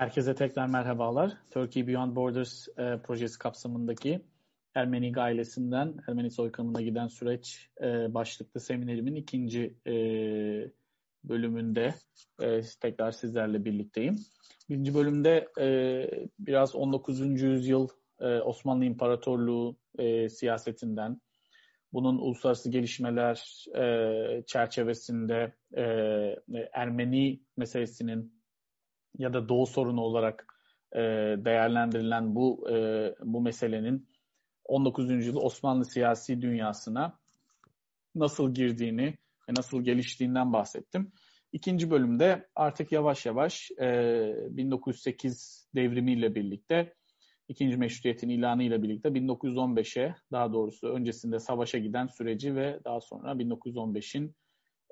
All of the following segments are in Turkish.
Herkese tekrar merhabalar. Turkey Beyond Borders e, projesi kapsamındaki Ermeni ailesinden Ermeni soykırımına giden süreç e, başlıklı seminerimin ikinci e, bölümünde e, tekrar sizlerle birlikteyim. Birinci bölümde e, biraz 19. yüzyıl e, Osmanlı İmparatorluğu e, siyasetinden, bunun uluslararası gelişmeler e, çerçevesinde e, Ermeni meselesinin ya da Doğu sorunu olarak e, değerlendirilen bu e, bu meselenin 19. yüzyıl Osmanlı siyasi dünyasına nasıl girdiğini ve nasıl geliştiğinden bahsettim. İkinci bölümde artık yavaş yavaş e, 1908 devrimiyle birlikte ikinci meşrutiyetin ilanı ile birlikte 1915'e daha doğrusu öncesinde savaşa giden süreci ve daha sonra 1915'in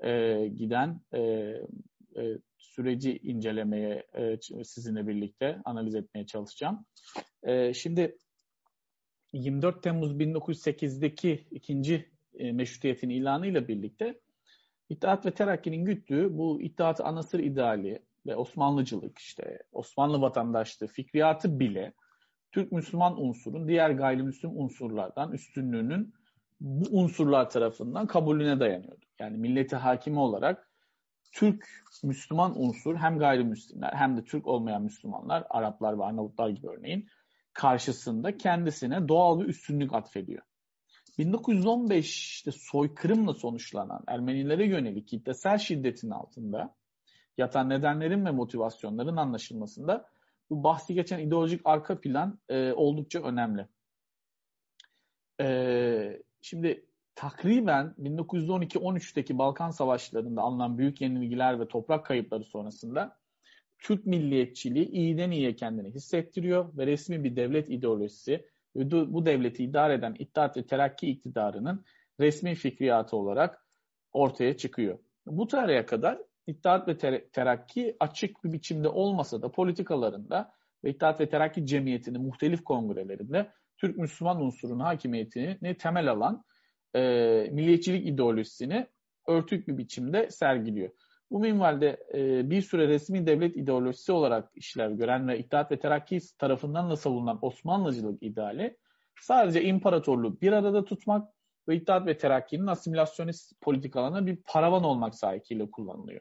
e, giden e, e, süreci incelemeye e, sizinle birlikte analiz etmeye çalışacağım. E, şimdi 24 Temmuz 1908'deki ikinci e, meşrutiyetin ilanıyla birlikte İttihat ve Terakki'nin güttüğü bu İttihat Anasır ideali ve Osmanlıcılık işte Osmanlı vatandaşlığı fikriyatı bile Türk Müslüman unsurun diğer gayrimüslim unsurlardan üstünlüğünün bu unsurlar tarafından kabulüne dayanıyordu. Yani milleti hakimi olarak Türk Müslüman unsur hem gayrimüslimler hem de Türk olmayan Müslümanlar, Araplar ve Arnavutlar gibi örneğin karşısında kendisine doğal bir üstünlük atfediyor. 1915'te soykırımla sonuçlanan Ermenilere yönelik kitlesel şiddetin altında yatan nedenlerin ve motivasyonların anlaşılmasında bu bahsi geçen ideolojik arka plan e, oldukça önemli. E, şimdi takriben 1912-13'teki Balkan Savaşları'nda alınan büyük yenilgiler ve toprak kayıpları sonrasında Türk milliyetçiliği iyiden iyiye kendini hissettiriyor ve resmi bir devlet ideolojisi bu devleti idare eden İttihat ve Terakki iktidarının resmi fikriyatı olarak ortaya çıkıyor. Bu tarihe kadar İttihat ve Terakki açık bir biçimde olmasa da politikalarında ve İttihat ve Terakki Cemiyeti'nin muhtelif kongrelerinde Türk Müslüman unsurun hakimiyetini temel alan e, milliyetçilik ideolojisini örtük bir biçimde sergiliyor. Bu minvalde e, bir süre resmi devlet ideolojisi olarak işlev gören ve İttihat ve Terakki tarafından da savunulan Osmanlıcılık ideali sadece imparatorluğu bir arada tutmak ve İttihat ve Terakki'nin asimilasyonist politikalarına bir paravan olmak sahikiyle kullanılıyor.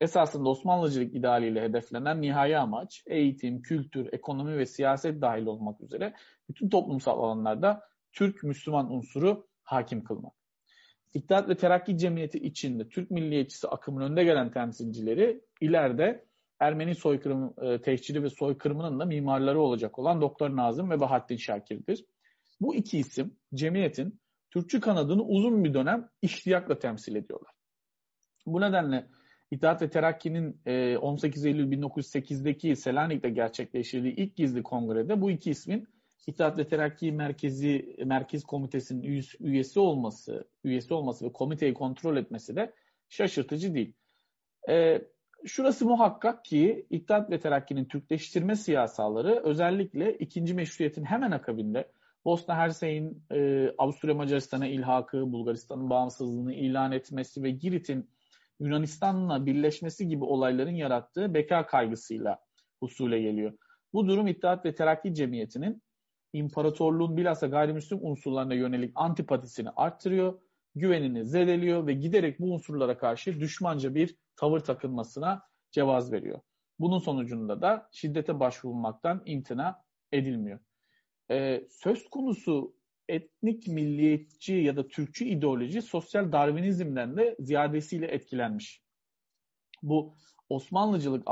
Esasında Osmanlıcılık idealiyle hedeflenen nihai amaç eğitim, kültür, ekonomi ve siyaset dahil olmak üzere bütün toplumsal alanlarda Türk Müslüman unsuru hakim kılmak. İttihat ve Terakki Cemiyeti içinde Türk milliyetçisi akımın önde gelen temsilcileri ileride Ermeni soykırım e, tehciri ve soykırımının da mimarları olacak olan Doktor Nazım ve Bahattin Şakir'dir. Bu iki isim cemiyetin Türkçü kanadını uzun bir dönem iştiyakla temsil ediyorlar. Bu nedenle İttihat ve Terakki'nin 18 e, Eylül 1908'deki Selanik'te gerçekleştirdiği ilk gizli kongrede bu iki ismin İttihat ve Terakki Merkezi Merkez Komitesi'nin üyesi olması, üyesi olması ve komiteyi kontrol etmesi de şaşırtıcı değil. Ee, şurası muhakkak ki İttihat ve Terakki'nin Türkleştirme siyasaları özellikle ikinci meşruiyetin hemen akabinde Bosna Hersey'in e, Avusturya Macaristan'a ilhakı, Bulgaristan'ın bağımsızlığını ilan etmesi ve Girit'in Yunanistan'la birleşmesi gibi olayların yarattığı beka kaygısıyla husule geliyor. Bu durum İttihat ve Terakki Cemiyeti'nin imparatorluğun bilhassa gayrimüslim unsurlarına yönelik antipatisini arttırıyor, güvenini zedeliyor ve giderek bu unsurlara karşı düşmanca bir tavır takılmasına cevaz veriyor. Bunun sonucunda da şiddete başvurulmaktan imtina edilmiyor. Ee, söz konusu etnik milliyetçi ya da Türkçü ideoloji sosyal darwinizmden de ziyadesiyle etkilenmiş. Bu Osmanlıcılık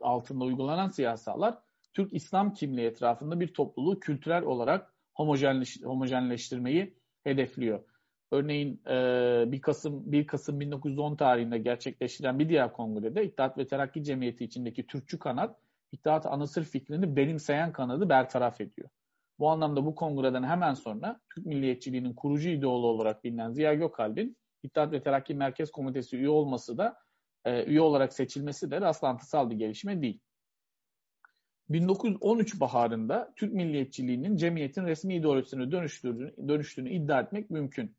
altında uygulanan siyasalar Türk İslam kimliği etrafında bir topluluğu kültürel olarak homojenleş, homojenleştirmeyi hedefliyor. Örneğin 1 Kasım 1 Kasım 1910 tarihinde gerçekleştirilen bir diğer kongrede İttihat ve Terakki Cemiyeti içindeki Türkçü kanat İttihat Anasır fikrini benimseyen kanadı bertaraf ediyor. Bu anlamda bu kongreden hemen sonra Türk milliyetçiliğinin kurucu ideolu olarak bilinen Ziya Gökalp'in İttihat ve Terakki Merkez Komitesi üye olması da üye olarak seçilmesi de rastlantısal bir gelişme değil. 1913 baharında Türk milliyetçiliğinin cemiyetin resmi ideolojisine dönüştürdüğünü, dönüştüğünü iddia etmek mümkün.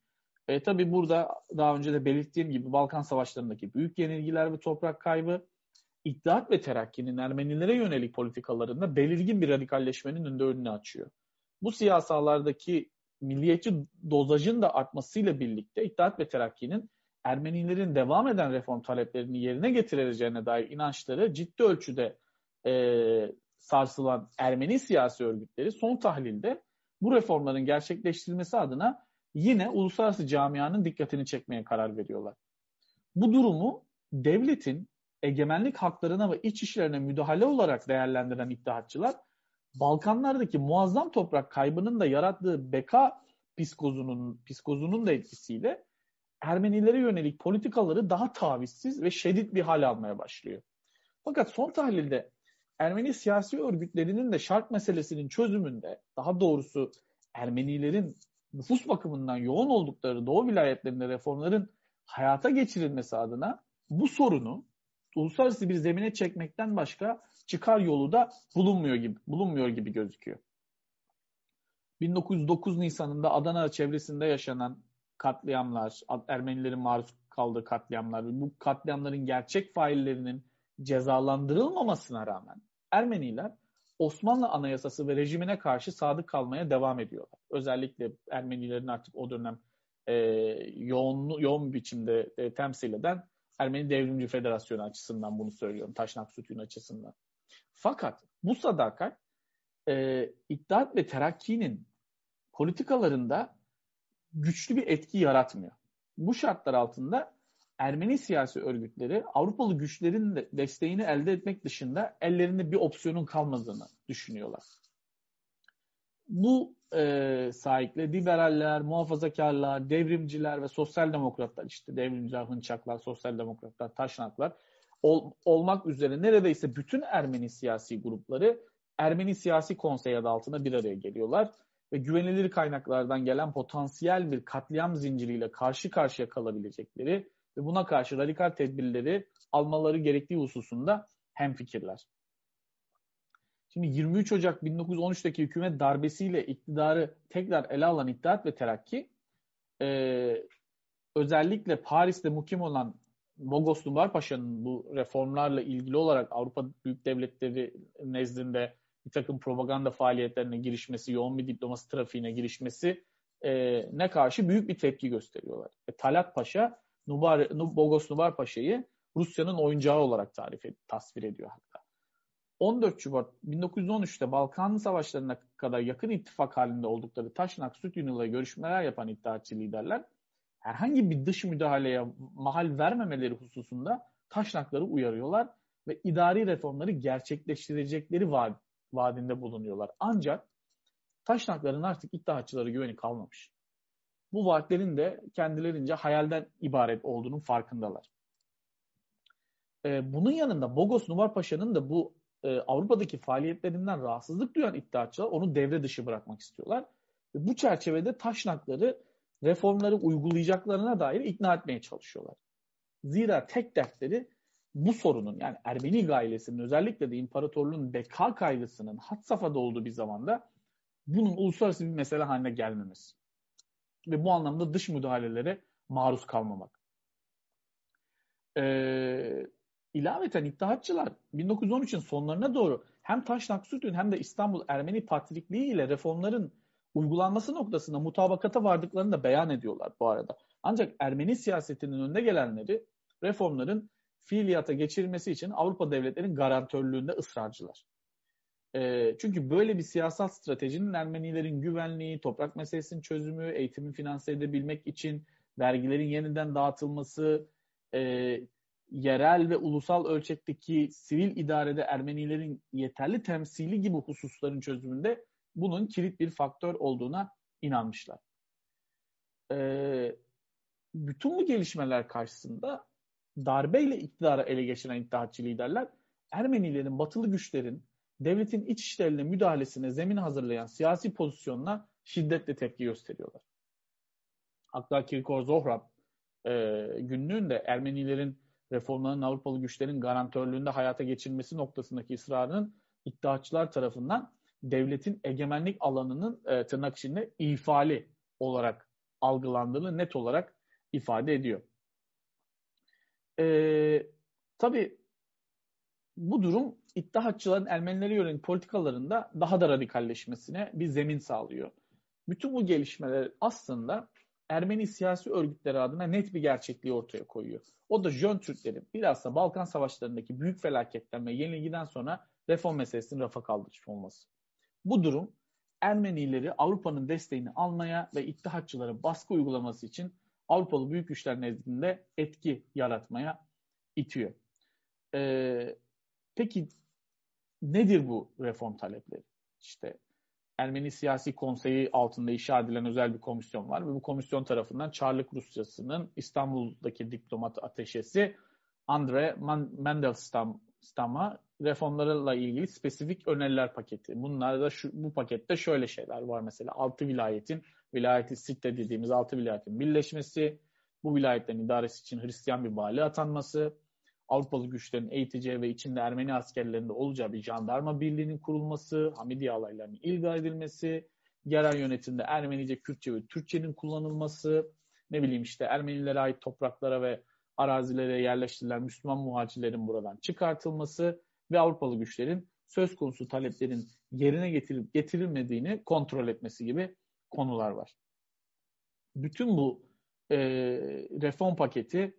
E, tabii burada daha önce de belirttiğim gibi Balkan Savaşları'ndaki büyük yenilgiler ve toprak kaybı, İttihat ve Terakki'nin Ermenilere yönelik politikalarında belirgin bir radikalleşmenin önünü açıyor. Bu siyasalardaki milliyetçi dozajın da artmasıyla birlikte İttihat ve Terakki'nin Ermenilerin devam eden reform taleplerini yerine getireceğine dair inançları ciddi ölçüde e, sarsılan Ermeni siyasi örgütleri son tahlilde bu reformların gerçekleştirilmesi adına yine uluslararası camianın dikkatini çekmeye karar veriyorlar. Bu durumu devletin egemenlik haklarına ve iç işlerine müdahale olarak değerlendiren iddiatçılar Balkanlardaki muazzam toprak kaybının da yarattığı beka psikozunun, psikozunun da etkisiyle Ermenilere yönelik politikaları daha tavizsiz ve şiddet bir hal almaya başlıyor. Fakat son tahlilde Ermeni siyasi örgütlerinin de şart meselesinin çözümünde, daha doğrusu Ermenilerin nüfus bakımından yoğun oldukları Doğu vilayetlerinde reformların hayata geçirilmesi adına bu sorunu uluslararası bir zemine çekmekten başka çıkar yolu da bulunmuyor gibi bulunmuyor gibi gözüküyor. 1909 Nisan'ında Adana çevresinde yaşanan katliamlar, Ermenilerin maruz kaldığı katliamlar, bu katliamların gerçek faillerinin cezalandırılmamasına rağmen Ermeniler Osmanlı Anayasası ve rejimine karşı sadık kalmaya devam ediyorlar. Özellikle Ermenilerin artık o dönem e, yoğun, yoğun biçimde e, temsil eden Ermeni Devrimci Federasyonu açısından bunu söylüyorum. Taşnak Sütun açısından. Fakat bu sadakat e, İttihat ve Terakki'nin politikalarında güçlü bir etki yaratmıyor. Bu şartlar altında Ermeni siyasi örgütleri Avrupalı güçlerin de desteğini elde etmek dışında ellerinde bir opsiyonun kalmadığını düşünüyorlar. Bu e, sahiple liberaller, muhafazakarlar, devrimciler ve sosyal demokratlar işte devrimciler, hınçaklar, sosyal demokratlar, taşnaklar ol, olmak üzere neredeyse bütün Ermeni siyasi grupları Ermeni siyasi konsey adı altında bir araya geliyorlar ve güvenilir kaynaklardan gelen potansiyel bir katliam zinciriyle karşı karşıya kalabilecekleri ve buna karşı radikal tedbirleri almaları gerektiği hususunda hemfikirler. Şimdi 23 Ocak 1913'teki hükümet darbesiyle iktidarı tekrar ele alan İttihat ve Terakki e, özellikle Paris'te mukim olan Bogos Dumbar Paşa'nın bu reformlarla ilgili olarak Avrupa büyük devletleri nezdinde bir takım propaganda faaliyetlerine girişmesi, yoğun bir diplomasi trafiğine girişmesi e, ne karşı büyük bir tepki gösteriyorlar. E, Talat Paşa, Nubar, Bogos Nubar Paşa'yı Rusya'nın oyuncağı olarak tarif et, tasvir ediyor hatta. 14 Şubat 1913'te Balkan Savaşları'na kadar yakın ittifak halinde oldukları Taşnak Süt Yunus'la görüşmeler yapan iddiatçı liderler herhangi bir dış müdahaleye mahal vermemeleri hususunda Taşnakları uyarıyorlar ve idari reformları gerçekleştirecekleri vaat, vaadinde bulunuyorlar. Ancak Taşnakların artık iddiatçılara güveni kalmamış. Bu vaatlerin de kendilerince hayalden ibaret olduğunun farkındalar. Ee, bunun yanında Bogos Nubar Paşa'nın da bu e, Avrupa'daki faaliyetlerinden rahatsızlık duyan iddiatçılar onu devre dışı bırakmak istiyorlar. Ve bu çerçevede taşnakları reformları uygulayacaklarına dair ikna etmeye çalışıyorlar. Zira tek dertleri bu sorunun yani Ermeni ailesinin özellikle de imparatorluğun beka kaygısının had safhada olduğu bir zamanda bunun uluslararası bir mesele haline gelmemesi. Ve bu anlamda dış müdahalelere maruz kalmamak. Ee, ilaveten iddiatçılar 1913'ün sonlarına doğru hem Taşnak Sütün hem de İstanbul Ermeni Patrikliği ile reformların uygulanması noktasında mutabakata vardıklarını da beyan ediyorlar bu arada. Ancak Ermeni siyasetinin önde gelenleri reformların fiiliyata geçirilmesi için Avrupa devletlerinin garantörlüğünde ısrarcılar. E, çünkü böyle bir siyasal stratejinin Ermenilerin güvenliği, toprak meselesinin çözümü, eğitimin finanse edebilmek için vergilerin yeniden dağıtılması, e, yerel ve ulusal ölçekteki sivil idarede Ermenilerin yeterli temsili gibi hususların çözümünde bunun kilit bir faktör olduğuna inanmışlar. Ee, bütün bu gelişmeler karşısında darbeyle iktidara ele geçiren iddiatçı liderler Ermenilerin batılı güçlerin devletin iç işlerine müdahalesine zemin hazırlayan siyasi pozisyonuna şiddetle tepki gösteriyorlar. Hatta Kirkor Zohrab e, günlüğünde Ermenilerin reformların Avrupalı güçlerin garantörlüğünde hayata geçirilmesi noktasındaki ısrarının iddiatçılar tarafından devletin egemenlik alanının e, tırnak içinde ifali olarak algılandığını net olarak ifade ediyor. E, tabii bu durum İttihatçıların Ermenilere yönelik politikalarında daha da radikalleşmesine bir zemin sağlıyor. Bütün bu gelişmeler aslında Ermeni siyasi örgütleri adına net bir gerçekliği ortaya koyuyor. O da Jön Türklerin bilhassa Balkan Savaşları'ndaki büyük felaketten ve yenilgiden sonra reform meselesini rafa kaldırmış olması. Bu durum Ermenileri Avrupa'nın desteğini almaya ve İttihatçılara baskı uygulaması için Avrupalı büyük güçler nezdinde etki yaratmaya itiyor. Ee, peki nedir bu reform talepleri? İşte Ermeni Siyasi Konseyi altında inşa edilen özel bir komisyon var ve bu komisyon tarafından Çarlık Rusyası'nın İstanbul'daki diplomat ateşesi Andre Mandelstam'a reformlarla ilgili spesifik öneriler paketi. Bunlar da şu, bu pakette şöyle şeyler var mesela. Altı vilayetin, vilayeti sitte dediğimiz altı vilayetin birleşmesi, bu vilayetlerin idaresi için Hristiyan bir vali atanması, Avrupalı güçlerin eğiteceği ve içinde Ermeni askerlerinde olacağı bir jandarma birliğinin kurulması, Hamidiye alaylarının ilga edilmesi, yerel yönetimde Ermenice, Kürtçe ve Türkçenin kullanılması, ne bileyim işte Ermenilere ait topraklara ve arazilere yerleştirilen Müslüman muhacirlerin buradan çıkartılması ve Avrupalı güçlerin söz konusu taleplerin yerine getirilip getirilmediğini kontrol etmesi gibi konular var. Bütün bu e, reform paketi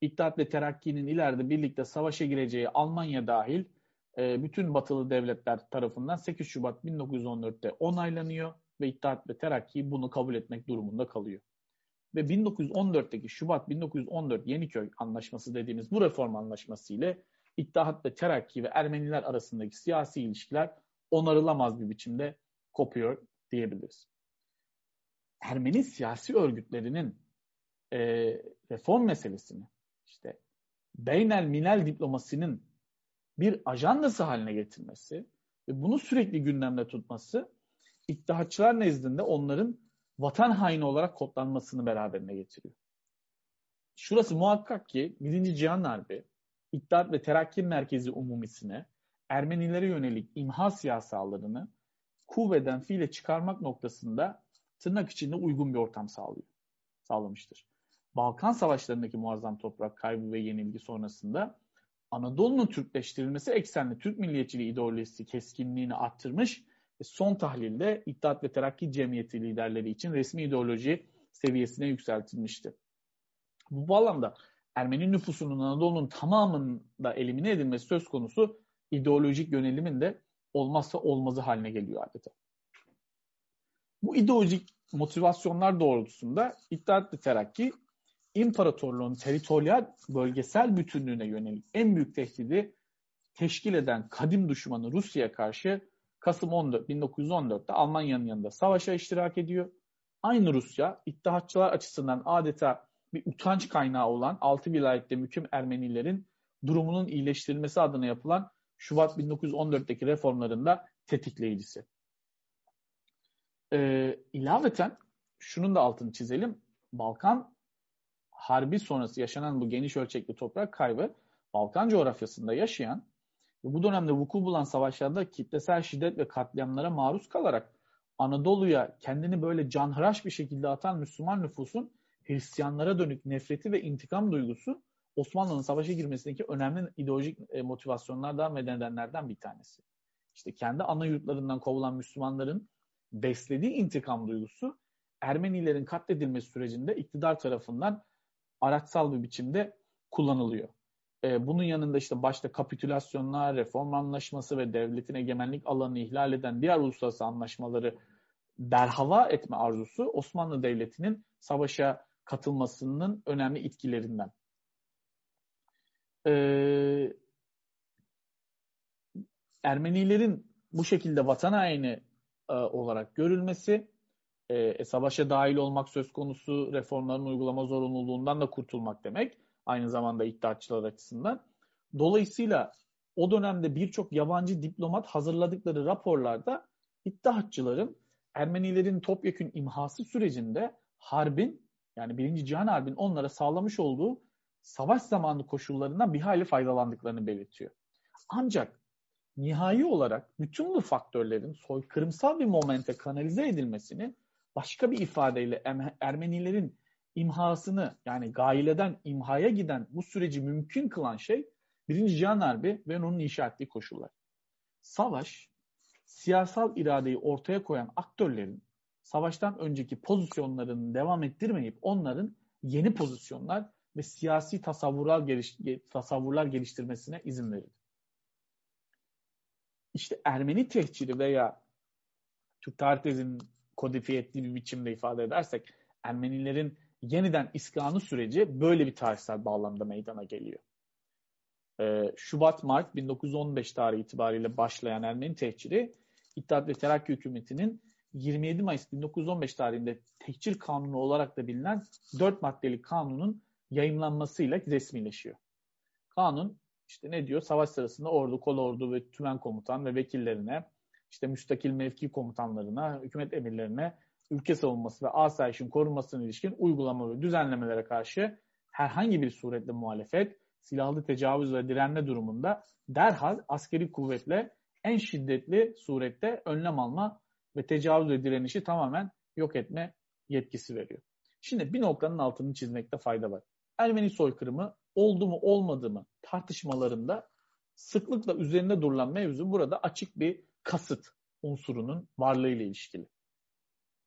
İttihat ve Terakki'nin ileride birlikte savaşa gireceği Almanya dahil e, bütün batılı devletler tarafından 8 Şubat 1914'te onaylanıyor ve İttihat ve Terakki bunu kabul etmek durumunda kalıyor. Ve 1914'teki Şubat 1914 Yeniköy Anlaşması dediğimiz bu reform anlaşması ile İttihat ve Terakki ve Ermeniler arasındaki siyasi ilişkiler onarılamaz bir biçimde kopuyor diyebiliriz. Ermeni siyasi örgütlerinin e, reform meselesini işte beynel minel diplomasinin bir ajandası haline getirmesi ve bunu sürekli gündemde tutması İttihatçılar nezdinde onların vatan haini olarak kodlanmasını beraberine getiriyor. Şurası muhakkak ki 1. Cihan Harbi İttihat ve Terakki Merkezi Umumisine Ermenilere yönelik imha siyasalarını kuvveden fiile çıkarmak noktasında tırnak içinde uygun bir ortam sağlıyor, sağlamıştır. Balkan Savaşları'ndaki muazzam toprak kaybı ve yenilgi sonrasında Anadolu'nun Türkleştirilmesi eksenli Türk milliyetçiliği ideolojisi keskinliğini arttırmış ve son tahlilde İttihat ve Terakki Cemiyeti liderleri için resmi ideoloji seviyesine yükseltilmişti. Bu bağlamda Ermeni nüfusunun Anadolu'nun tamamında elimine edilmesi söz konusu ideolojik yönelimin de olmazsa olmazı haline geliyor adeta. Bu ideolojik motivasyonlar doğrultusunda İttihat ve Terakki imparatorluğun teritoryal bölgesel bütünlüğüne yönelik en büyük tehdidi teşkil eden kadim düşmanı Rusya'ya karşı Kasım 14, 1914'te Almanya'nın yanında savaşa iştirak ediyor. Aynı Rusya, İttihatçılar açısından adeta bir utanç kaynağı olan 6 vilayette müküm Ermenilerin durumunun iyileştirilmesi adına yapılan Şubat 1914'teki reformlarında tetikleyicisi. Ee, ilaveten şunun da altını çizelim. Balkan Harbi sonrası yaşanan bu geniş ölçekli toprak kaybı Balkan coğrafyasında yaşayan ve bu dönemde vuku bulan savaşlarda kitlesel şiddet ve katliamlara maruz kalarak Anadolu'ya kendini böyle canhıraş bir şekilde atan Müslüman nüfusun Hristiyanlara dönük nefreti ve intikam duygusu Osmanlı'nın savaşa girmesindeki önemli ideolojik e, motivasyonlardan ve nedenlerden bir tanesi. İşte kendi ana yurtlarından kovulan Müslümanların beslediği intikam duygusu Ermenilerin katledilmesi sürecinde iktidar tarafından araçsal bir biçimde kullanılıyor. E, bunun yanında işte başta kapitülasyonlar, reform anlaşması ve devletin egemenlik alanını ihlal eden diğer uluslararası anlaşmaları berhava etme arzusu Osmanlı Devleti'nin savaşa katılmasının önemli itkilerinden. Ee, Ermenilerin bu şekilde vatan haini e, olarak görülmesi e, savaşa dahil olmak söz konusu reformların uygulama zorunluluğundan da kurtulmak demek. Aynı zamanda iddiatçılar açısından. Dolayısıyla o dönemde birçok yabancı diplomat hazırladıkları raporlarda iddiatçıların Ermenilerin topyekün imhası sürecinde harbin yani Birinci Cihan Harbi'nin onlara sağlamış olduğu savaş zamanı koşullarından bir hayli faydalandıklarını belirtiyor. Ancak nihai olarak bütün bu faktörlerin soykırımsal bir momente kanalize edilmesini başka bir ifadeyle Ermenilerin imhasını yani gaileden imhaya giden bu süreci mümkün kılan şey Birinci Cihan Harbi ve onun inşa ettiği koşullar. Savaş, siyasal iradeyi ortaya koyan aktörlerin savaştan önceki pozisyonlarını devam ettirmeyip onların yeni pozisyonlar ve siyasi tasavvurlar, geliş, tasavvurlar geliştirmesine izin verir. İşte Ermeni tehciri veya Türk tarih tezinin kodifiye ettiği bir biçimde ifade edersek Ermenilerin yeniden iskanı süreci böyle bir tarihsel bağlamda meydana geliyor. Ee, Şubat-Mart 1915 tarihi itibariyle başlayan Ermeni tehciri İttihat ve Terakki hükümetinin 27 Mayıs 1915 tarihinde tehcir kanunu olarak da bilinen 4 maddelik kanunun yayınlanmasıyla resmileşiyor. Kanun işte ne diyor? Savaş sırasında ordu, kol ordu ve tümen komutan ve vekillerine, işte müstakil mevki komutanlarına, hükümet emirlerine ülke savunması ve asayişin korunmasına ilişkin uygulama ve düzenlemelere karşı herhangi bir suretle muhalefet, silahlı tecavüz ve direnme durumunda derhal askeri kuvvetle en şiddetli surette önlem alma ve tecavüz ve direnişi tamamen yok etme yetkisi veriyor. Şimdi bir noktanın altını çizmekte fayda var. Ermeni soykırımı oldu mu olmadı mı tartışmalarında sıklıkla üzerinde durulan mevzu burada açık bir kasıt unsurunun varlığıyla ilişkili.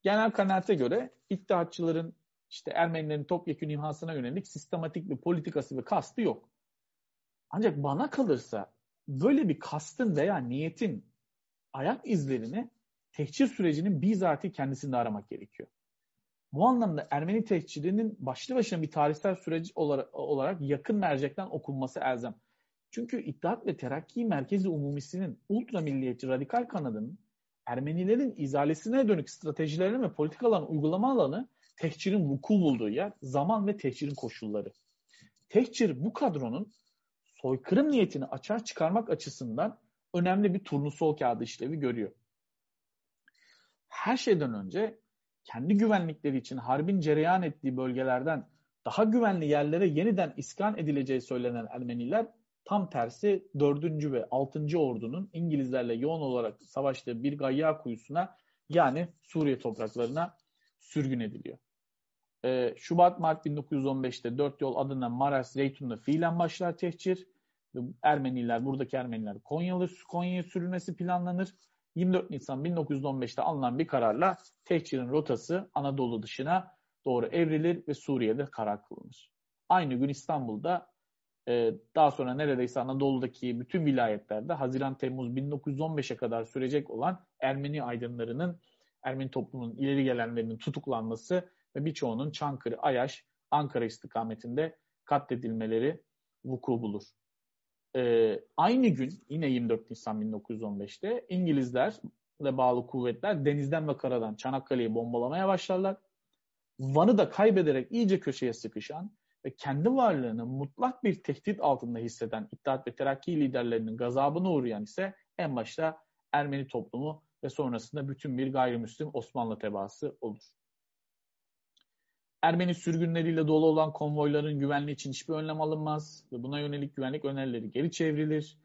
Genel kanaate göre iddiatçıların işte Ermenilerin topyekun imhasına yönelik sistematik bir politikası ve kastı yok. Ancak bana kalırsa böyle bir kastın veya niyetin ayak izlerini tehcir sürecinin bizatihi kendisinde aramak gerekiyor. Bu anlamda Ermeni tehcirinin başlı başına bir tarihsel süreç olarak, olarak yakın mercekten okunması elzem. Çünkü İttihat ve Terakki Merkezi Umumisi'nin ultra milliyetçi radikal kanadının Ermenilerin izalesine dönük stratejilerini ve politikaların uygulama alanı tehcirin vuku bulduğu yer, zaman ve tehcirin koşulları. Tehcir bu kadronun soykırım niyetini açığa çıkarmak açısından önemli bir turnusol kağıdı işlevi görüyor. Her şeyden önce kendi güvenlikleri için harbin cereyan ettiği bölgelerden daha güvenli yerlere yeniden iskan edileceği söylenen Ermeniler tam tersi 4. ve 6. ordunun İngilizlerle yoğun olarak savaştığı bir gayya kuyusuna yani Suriye topraklarına sürgün ediliyor. Ee, Şubat-Mart 1915'te Dört Yol adına Maraş Zeytun'da fiilen başlar tehcir. Ermeniler, buradaki Ermeniler Konyalı, Konya'ya sürülmesi planlanır. 24 Nisan 1915'te alınan bir kararla tehcirin rotası Anadolu dışına doğru evrilir ve Suriye'de karar kılınır. Aynı gün İstanbul'da e, daha sonra neredeyse Anadolu'daki bütün vilayetlerde Haziran-Temmuz 1915'e kadar sürecek olan Ermeni aydınlarının, Ermeni toplumunun ileri gelenlerinin tutuklanması ve birçoğunun Çankırı, Ayaş, Ankara istikametinde katledilmeleri vuku bulur. Ee, aynı gün yine 24 Nisan 1915'te İngilizler ve bağlı kuvvetler denizden ve karadan Çanakkale'yi bombalamaya başlarlar. Van'ı da kaybederek iyice köşeye sıkışan ve kendi varlığını mutlak bir tehdit altında hisseden İttihat ve Terakki liderlerinin gazabına uğrayan ise en başta Ermeni toplumu ve sonrasında bütün bir gayrimüslim Osmanlı tebaası olur. Ermeni sürgünleriyle dolu olan konvoyların güvenliği için hiçbir önlem alınmaz ve buna yönelik güvenlik önerileri geri çevrilir.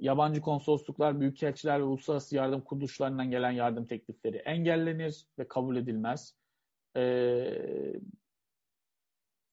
Yabancı konsolosluklar, büyükelçiler ve uluslararası yardım kuruluşlarından gelen yardım teklifleri engellenir ve kabul edilmez. Ee,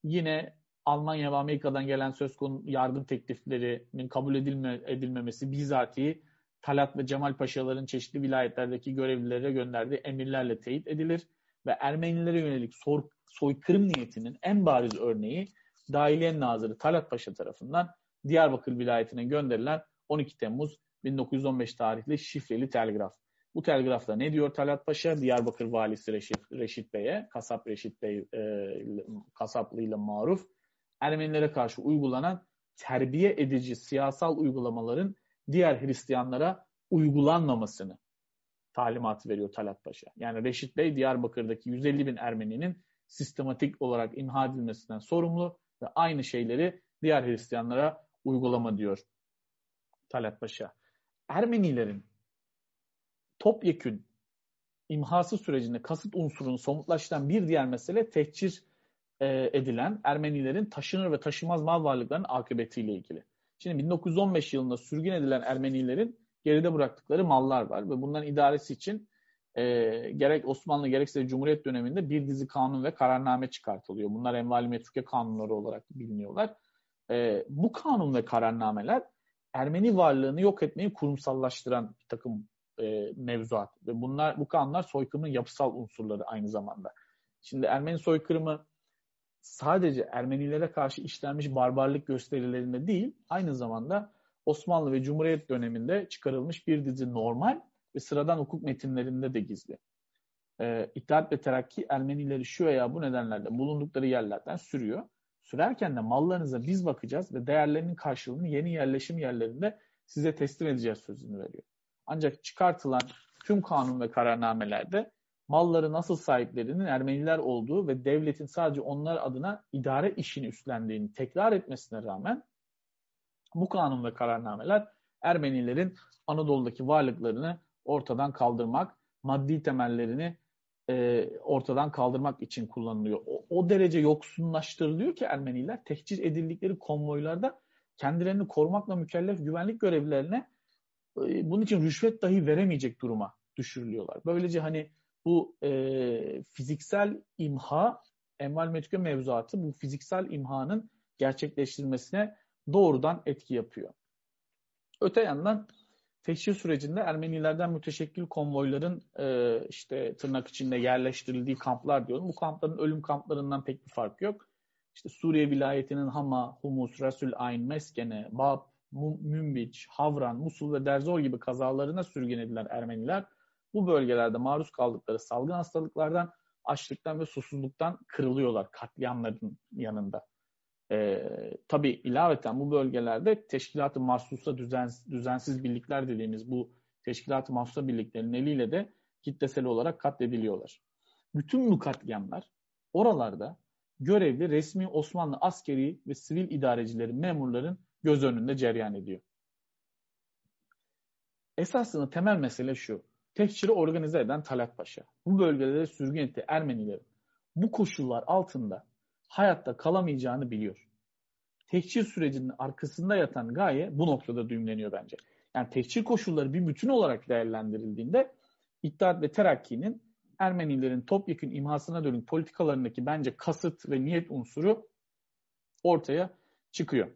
yine Almanya ve Amerika'dan gelen söz konu yardım tekliflerinin kabul edilme, edilmemesi bizatihi Talat ve Cemal Paşaların çeşitli vilayetlerdeki görevlilere gönderdiği emirlerle teyit edilir ve Ermenilere yönelik sor, soykırım niyetinin en bariz örneği Dahiliye Nazırı Talat Paşa tarafından Diyarbakır vilayetine gönderilen 12 Temmuz 1915 tarihli şifreli telgraf. Bu telgrafta ne diyor Talat Paşa? Diyarbakır valisi Reşit, Reşit Bey'e, Kasap Reşit Bey e, kasaplığıyla maruf Ermenilere karşı uygulanan terbiye edici siyasal uygulamaların diğer Hristiyanlara uygulanmamasını talimatı veriyor Talat Paşa. Yani Reşit Bey Diyarbakır'daki 150 bin Ermeninin sistematik olarak imha edilmesinden sorumlu ve aynı şeyleri diğer Hristiyanlara uygulama diyor Talat Paşa. Ermenilerin topyekün imhası sürecinde kasıt unsurunu somutlaştıran bir diğer mesele tehcir e, edilen Ermenilerin taşınır ve taşımaz mal varlıklarının akıbetiyle ilgili. Şimdi 1915 yılında sürgün edilen Ermenilerin geride bıraktıkları mallar var ve bunların idaresi için e, gerek Osmanlı gerekse Cumhuriyet döneminde bir dizi kanun ve kararname çıkartılıyor. Bunlar envali metruke kanunları olarak biliniyorlar. E, bu kanun ve kararnameler Ermeni varlığını yok etmeyi kurumsallaştıran bir takım e, mevzuat. Ve bunlar bu kanunlar soykırımın yapısal unsurları aynı zamanda. Şimdi Ermeni soykırımı sadece Ermenilere karşı işlenmiş barbarlık gösterilerinde değil, aynı zamanda Osmanlı ve Cumhuriyet döneminde çıkarılmış bir dizi normal ve sıradan hukuk metinlerinde de gizli. Ee, İttihat ve Terakki Ermenileri şu veya bu nedenlerle bulundukları yerlerden sürüyor. Sürerken de mallarınıza biz bakacağız ve değerlerinin karşılığını yeni yerleşim yerlerinde size teslim edeceğiz sözünü veriyor. Ancak çıkartılan tüm kanun ve kararnamelerde malları nasıl sahiplerinin Ermeniler olduğu ve devletin sadece onlar adına idare işini üstlendiğini tekrar etmesine rağmen bu kanun ve kararnameler Ermenilerin Anadolu'daki varlıklarını ortadan kaldırmak, maddi temellerini e, ortadan kaldırmak için kullanılıyor. O, o derece yoksunlaştırılıyor ki Ermeniler tehcir edildikleri konvoylarda kendilerini korumakla mükellef güvenlik görevlilerine bunun için rüşvet dahi veremeyecek duruma düşürülüyorlar. Böylece hani bu e, fiziksel imha, enval metüke mevzuatı bu fiziksel imhanın gerçekleştirilmesine doğrudan etki yapıyor. Öte yandan teşhir sürecinde Ermenilerden müteşekkil konvoyların e, işte tırnak içinde yerleştirildiği kamplar diyorum. Bu kampların ölüm kamplarından pek bir fark yok. İşte Suriye vilayetinin Hama, Humus, Rasul Ayn, Meskene, Bab, Münbiç, Havran, Musul ve Derzor gibi kazalarına sürgün edilen Ermeniler bu bölgelerde maruz kaldıkları salgın hastalıklardan, açlıktan ve susuzluktan kırılıyorlar katliamların yanında. E, tabii ilaveten bu bölgelerde teşkilat-ı mahsusa düzen, düzensiz birlikler dediğimiz bu teşkilat-ı mahsusa birliklerinin eliyle de kitlesel olarak katlediliyorlar. Bütün bu katliamlar oralarda görevli resmi Osmanlı askeri ve sivil idarecilerin, memurların göz önünde cereyan ediyor. Esasında temel mesele şu. Tehciri organize eden Talat Paşa. Bu bölgelere sürgün ettiği Ermenilerin bu koşullar altında hayatta kalamayacağını biliyor. Tehcir sürecinin arkasında yatan gaye bu noktada düğümleniyor bence. Yani tehcir koşulları bir bütün olarak değerlendirildiğinde İttihat ve Terakki'nin Ermenilerin topyekun imhasına dönük politikalarındaki bence kasıt ve niyet unsuru ortaya çıkıyor.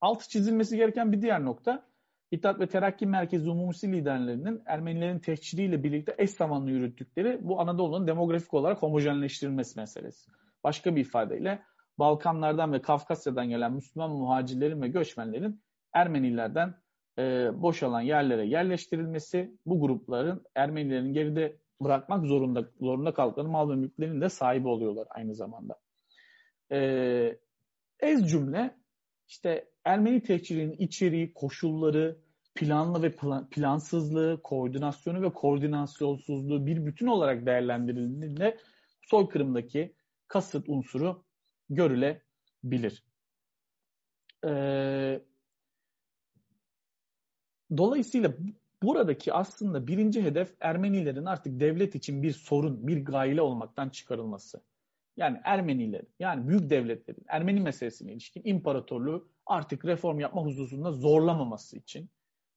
Altı çizilmesi gereken bir diğer nokta İttihat ve Terakki Merkezi Umumisi liderlerinin Ermenilerin tehciriyle birlikte eş zamanlı yürüttükleri bu Anadolu'nun demografik olarak homojenleştirilmesi meselesi. Başka bir ifadeyle Balkanlardan ve Kafkasya'dan gelen Müslüman muhacirlerin ve göçmenlerin Ermenilerden e, boşalan yerlere yerleştirilmesi, bu grupların Ermenilerin geride bırakmak zorunda zorunda kaldıkları mal ve mülklerin de sahibi oluyorlar aynı zamanda. E, ez cümle işte Ermeni tehcirinin içeriği, koşulları, planlı ve plan, plansızlığı, koordinasyonu ve koordinasyonsuzluğu bir bütün olarak değerlendirildiğinde soykırımdaki kasıt unsuru görülebilir. Ee, dolayısıyla buradaki aslında birinci hedef Ermenilerin artık devlet için bir sorun, bir gayle olmaktan çıkarılması. Yani Ermeniler, yani büyük devletlerin Ermeni meselesine ilişkin imparatorluğu artık reform yapma hususunda zorlamaması için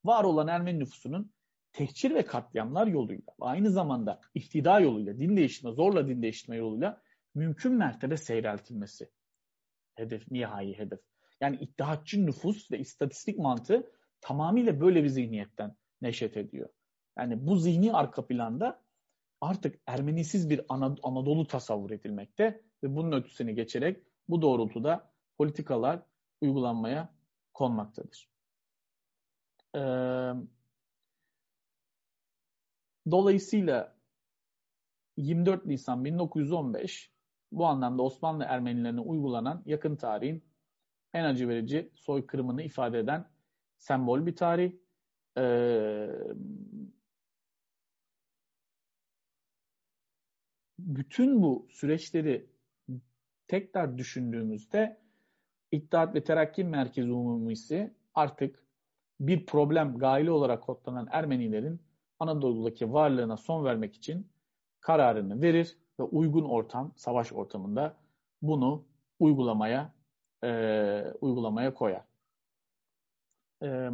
var olan Ermeni nüfusunun tehcir ve katliamlar yoluyla, aynı zamanda ihtida yoluyla, din değiştirme, zorla din değiştirme yoluyla mümkün mertebe seyreltilmesi. Hedef, nihai hedef. Yani iddiatçı nüfus ve istatistik mantığı tamamıyla böyle bir zihniyetten neşet ediyor. Yani bu zihni arka planda artık Ermenisiz bir Anadolu tasavvur edilmekte ve bunun ötesini geçerek bu doğrultuda politikalar uygulanmaya konmaktadır. Ee, dolayısıyla 24 Nisan 1915 bu anlamda Osmanlı Ermenilerine uygulanan yakın tarihin en acı verici soykırımını ifade eden sembol bir tarih. Ee, bütün bu süreçleri tekrar düşündüğümüzde İttihat ve Terakki Merkezi Umumisi artık bir problem gaili olarak kodlanan Ermenilerin Anadolu'daki varlığına son vermek için kararını verir ve uygun ortam, savaş ortamında bunu uygulamaya e, uygulamaya koyar. E,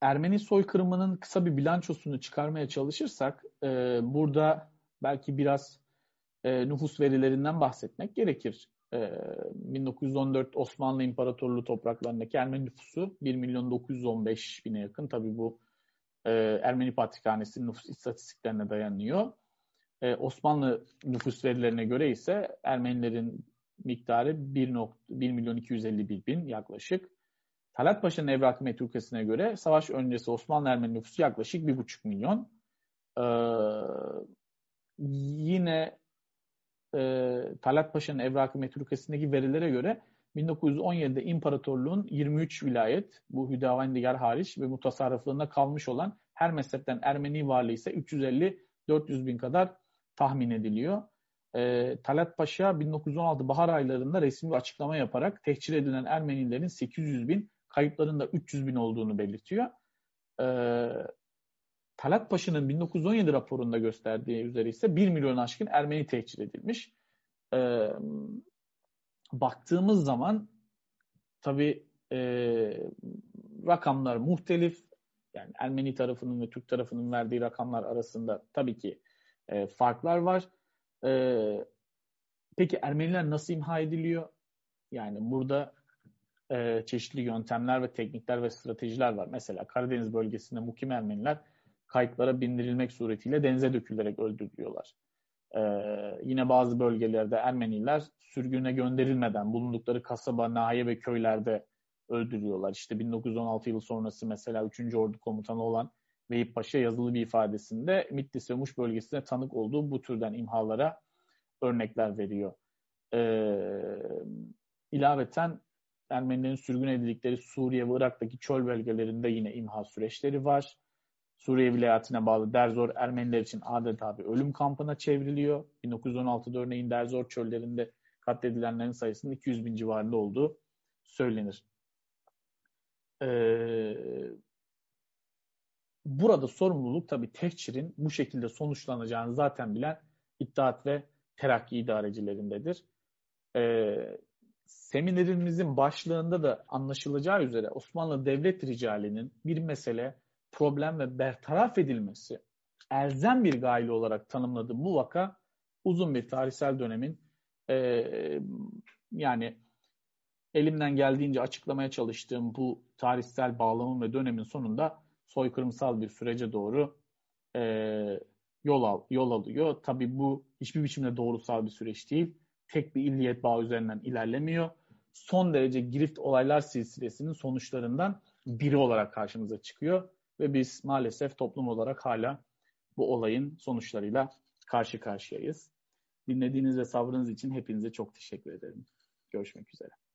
Ermeni soykırımının kısa bir bilançosunu çıkarmaya çalışırsak e, burada belki biraz e, nüfus verilerinden bahsetmek gerekir. 1914 Osmanlı İmparatorluğu topraklarındaki Ermeni nüfusu 1 milyon 915 bine yakın. Tabii bu Ermeni Patrikhanesi'nin nüfus istatistiklerine dayanıyor. Osmanlı nüfus verilerine göre ise Ermenilerin miktarı 1, 1 milyon 251 bin yaklaşık. Talat Paşa'nın evrak metrukesine göre savaş öncesi Osmanlı Ermeni nüfusu yaklaşık 1,5 milyon. Ee, yine e, Talat Paşa'nın evrakı metrukesindeki verilere göre 1917'de imparatorluğun 23 vilayet, bu Hüdavendigar hariç ve mutasarrıflığında kalmış olan her mezhepten Ermeni varlığı ise 350-400 bin kadar tahmin ediliyor. E, Talat Paşa 1916 bahar aylarında resmi bir açıklama yaparak tehcir edilen Ermenilerin 800 bin, kayıpların da 300 bin olduğunu belirtiyor. E, Talat Paşa'nın 1917 raporunda gösterdiği üzere ise 1 milyon aşkın Ermeni tehcir edilmiş. E, baktığımız zaman tabi e, rakamlar muhtelif. Yani Ermeni tarafının ve Türk tarafının verdiği rakamlar arasında tabii ki e, farklar var. E, peki Ermeniler nasıl imha ediliyor? Yani burada e, çeşitli yöntemler ve teknikler ve stratejiler var. Mesela Karadeniz bölgesinde mukim Ermeniler kayıklara bindirilmek suretiyle denize dökülerek öldürülüyorlar. Ee, yine bazı bölgelerde Ermeniler sürgüne gönderilmeden bulundukları kasaba, nahiye ve köylerde öldürüyorlar. İşte 1916 yılı sonrası mesela 3. Ordu Komutanı olan Veyip Paşa yazılı bir ifadesinde Mitlis ve Muş bölgesine tanık olduğu bu türden imhalara örnekler veriyor. Ee, ilaveten Ermenilerin sürgün edildikleri Suriye ve Irak'taki çöl bölgelerinde yine imha süreçleri var. Suriye vilayetine bağlı Derzor Ermeniler için adeta bir ölüm kampına çevriliyor. 1916'da örneğin Derzor çöllerinde katledilenlerin sayısının 200 bin civarında olduğu söylenir. Ee, burada sorumluluk tabii tehcirin bu şekilde sonuçlanacağını zaten bilen İttihat ve Terakki idarecilerindedir. Ee, seminerimizin başlığında da anlaşılacağı üzere Osmanlı devlet ricalinin bir mesele problem ve bertaraf edilmesi elzem bir gayle olarak tanımladığı bu vaka uzun bir tarihsel dönemin e, yani elimden geldiğince açıklamaya çalıştığım bu tarihsel bağlamın ve dönemin sonunda soykırımsal bir sürece doğru e, yol, al, yol alıyor. Tabii bu hiçbir biçimde doğrusal bir süreç değil. Tek bir illiyet bağı üzerinden ilerlemiyor. Son derece girift olaylar silsilesinin sonuçlarından biri olarak karşımıza çıkıyor ve biz maalesef toplum olarak hala bu olayın sonuçlarıyla karşı karşıyayız. Dinlediğiniz ve sabrınız için hepinize çok teşekkür ederim. Görüşmek üzere.